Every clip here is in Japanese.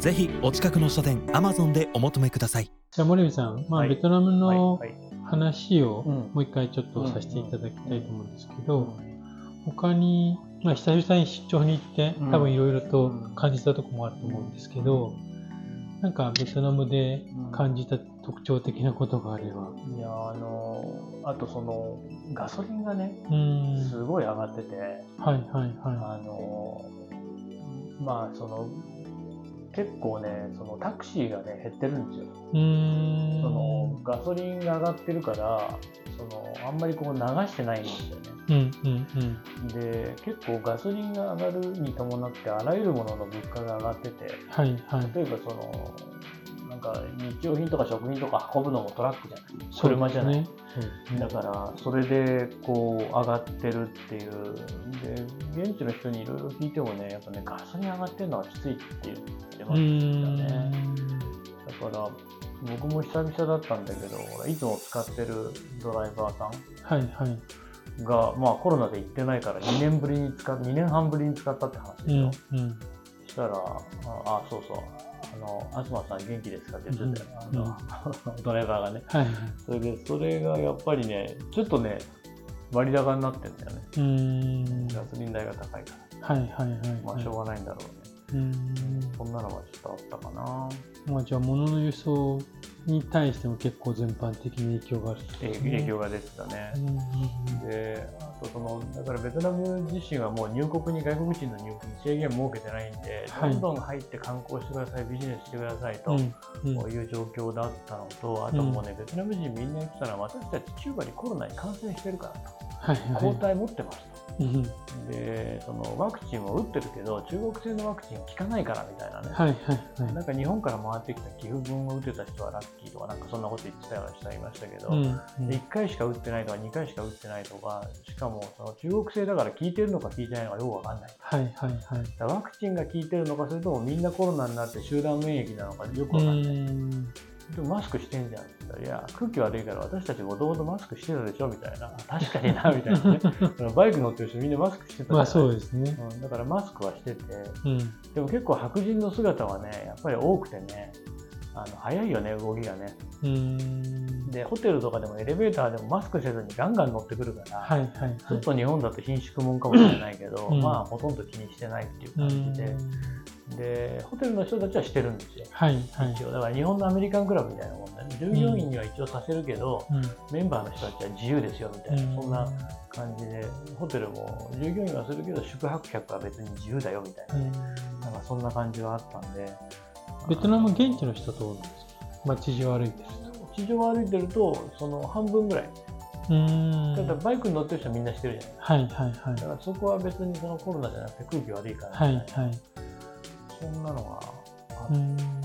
ぜひお近くの書店アマゾンでお求めください。じゃあ森部さん、まあ、はい。ベトナムの話をうん。もう一回ちょっとさせていただきたいと思うんですけど、他に、まあ、久々に出張に行ってうん。多分いろいろと感じたところもあると思うんですけど、なんかベトナムで感じた特徴的なことがあれば。いやあのあとそのガソリンがねすごい上がってて、はいはいはあのまあその結構ねそのタクシーがね減ってるんですよ、そのガソリンが上がってるからそのあんまりこう流してないんですよね。うんうんうん。で結構ガソリンが上がるに伴ってあらゆるものの物価が上がっててはいはい。例えばそのなんか日用品とか食品とか運ぶのもトラックじゃない。車じゃない、ねそうですね。だからそれでこう上がってるっていう。で現地の人にいろいろ聞いてもねやっぱねガソリン上がってるのはきついって言ってまうしたーね。んだから僕も久々だったんだけどいつも使ってるドライバーさんはいはい。が、まあ、コロナで行ってないから2年ぶりに使っ2年半ぶりに使ったって話でうすよ、んうん。そしたら、ああ、そうそう、あの、東さん元気ですか？って言ってたよ、うんあの ドライバーがね。はいはいそれで、それがやっぱりね、ちょっとね、割高になってんだよね。うーんガソリン代が高いかはいはいはいら。まあ、しょうがないんだろうね。うーんそんなのがちょっとあったかな。まあじゃあ物の輸送に対しても結構全般的に影響があるえ影響が出てたねで、あとその、だからベトナム自身はもう入国に、外国人の入国に制限設けてないんで、はい。どんどん入って観光してください、ビジネスしてくださいと。いう状況だったのと、あともうね、ベトナム人みんな言ってたのは、私たち9割コロナに感染してるからと、抗体持ってますうんと。で、そのワクチンも打ってるけど、中国製のワクチン効かないからみたいなね。はいはいはいなんか日本から回ってきた寄付分を打てた人はラッキーとか、なんかそんなこと言ってたような人がいましたけど、うんうんで1回しか打ってないとか、2回しか打ってないとか、しかもその中国製だから効いてるのか効いてないのかよくわかんない。はいはいはいワクチンが効いてるのか、それともみんなコロナになって集団免疫なのかよくうわかんない。んでもマスクしてんじゃんって言ったら、いや、空気悪いから私たちもともとマスクしてたでしょみたいな。確かにな、みたいなね。バイク乗ってる人みんなマスクしてたじゃないまあそうですねうん、だからマスクはしてて、うんでも結構白人の姿はね、やっぱり多くてね、あの早いよね、動きがね。うーんで、ホテルとかでもエレベーターでもマスクせずにガンガン乗ってくるから、はいはいはい。ちょっと日本だと貧縮もんかもしれないけど、うん。まあほとんど気にしてないっていう感じで、で、ホテルの人たちはしてるんですよ。はいはい。一応。だから日本のアメリカンクラブみたいなもんだね。従業員には一応させるけど、うん。メンバーの人たちは自由ですよみたいな、うん。そんな感じでホテルも従業員はするけど宿泊客は別に自由だよみたいな,、うん。なんかそんな感じはあったんで。ベトナム現地の人とですか？街上歩いてる地上を歩いてるとその半分ぐらい。人うーんただバイクに乗ってる人はみんなしてるじゃないはいはいはい。だからそこは別にそのコロナじゃなくて空気悪いから。はいみたいな、はい。そんなのがあったかな。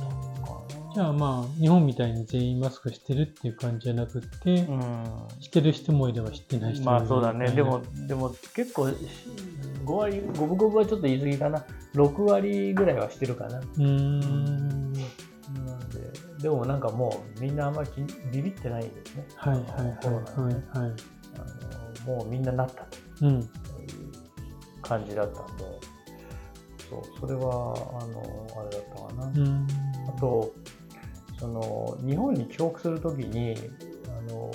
じゃあまあ日本みたいに全員マスクしてるっていう感じじゃなくって、うん。してる人もいればしてない人もいる。まあそうだね、でも、でも結構、し5割、五分五分はちょっと言い過ぎかな、6割ぐらいはしてるかな。うんで、でもなんかもうみんなあんまりビビってないですね。はいはいはいはいはい。あのもうみんななったとうん。いう感じだったんで、そう、それは、あの、あれだったかな。うん。あと、その日本に帰国するときにあの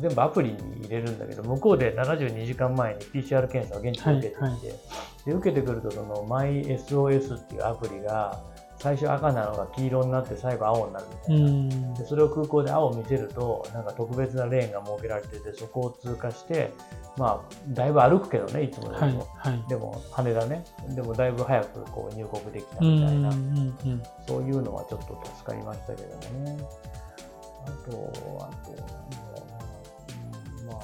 全部アプリに入れるんだけど向こうで72時間前に PCR 検査を現地で受けてきて、はいはで受けてくるとその MySOS っていうアプリが最初赤なのが黄色になって最後青になるみたういな。ん。でそれを空港で青を見せるとなんか特別なレーンが設けられててそこを通過してまあだいぶ歩くけどねいつもよはいりも、はいでも羽田ね。でもだいぶ早くこう入国できたうんみたいな、そういうのはちょっと助かりましたけどもね。あと、あと、まあ、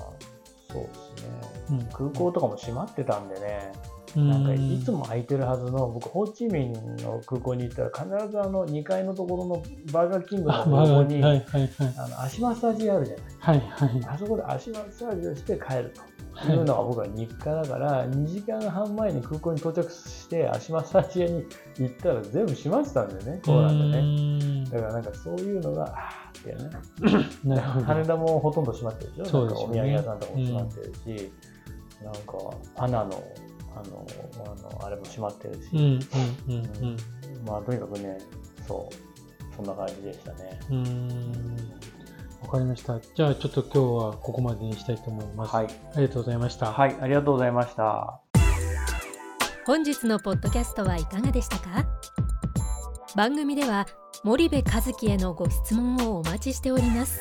そうですね。うん。空港とかも閉まってたんでね、なんかいつも空いてるはずの僕ホーチミンの空港に行ったら必ずあの2階のところのバーガーキングの横に、はいはいはい。あの足マッサージあるじゃないはいはい。あそこで足マッサージをして帰るというのが僕は日課だから、2時間半前に空港に到着して足マッサージ屋に行ったら全部閉まってたんだよね、コロナでね。ね。だからなんかそういうのが、あーってね。羽田もほとんど閉まってるでしょ、そうですよねなんかお土産屋さんとかも閉まってるし、なんかアナのあのあのあれも閉まってるし、うんうんうんまあとにかくね、そう、そんな感じでしたね。わかりました。じゃあちょっと今日はここまでにしたいと思います。はい、ありがとうございました。はい、ありがとうございました。本日のポッドキャストはいかがでしたか？番組では森部和樹へのご質問をお待ちしております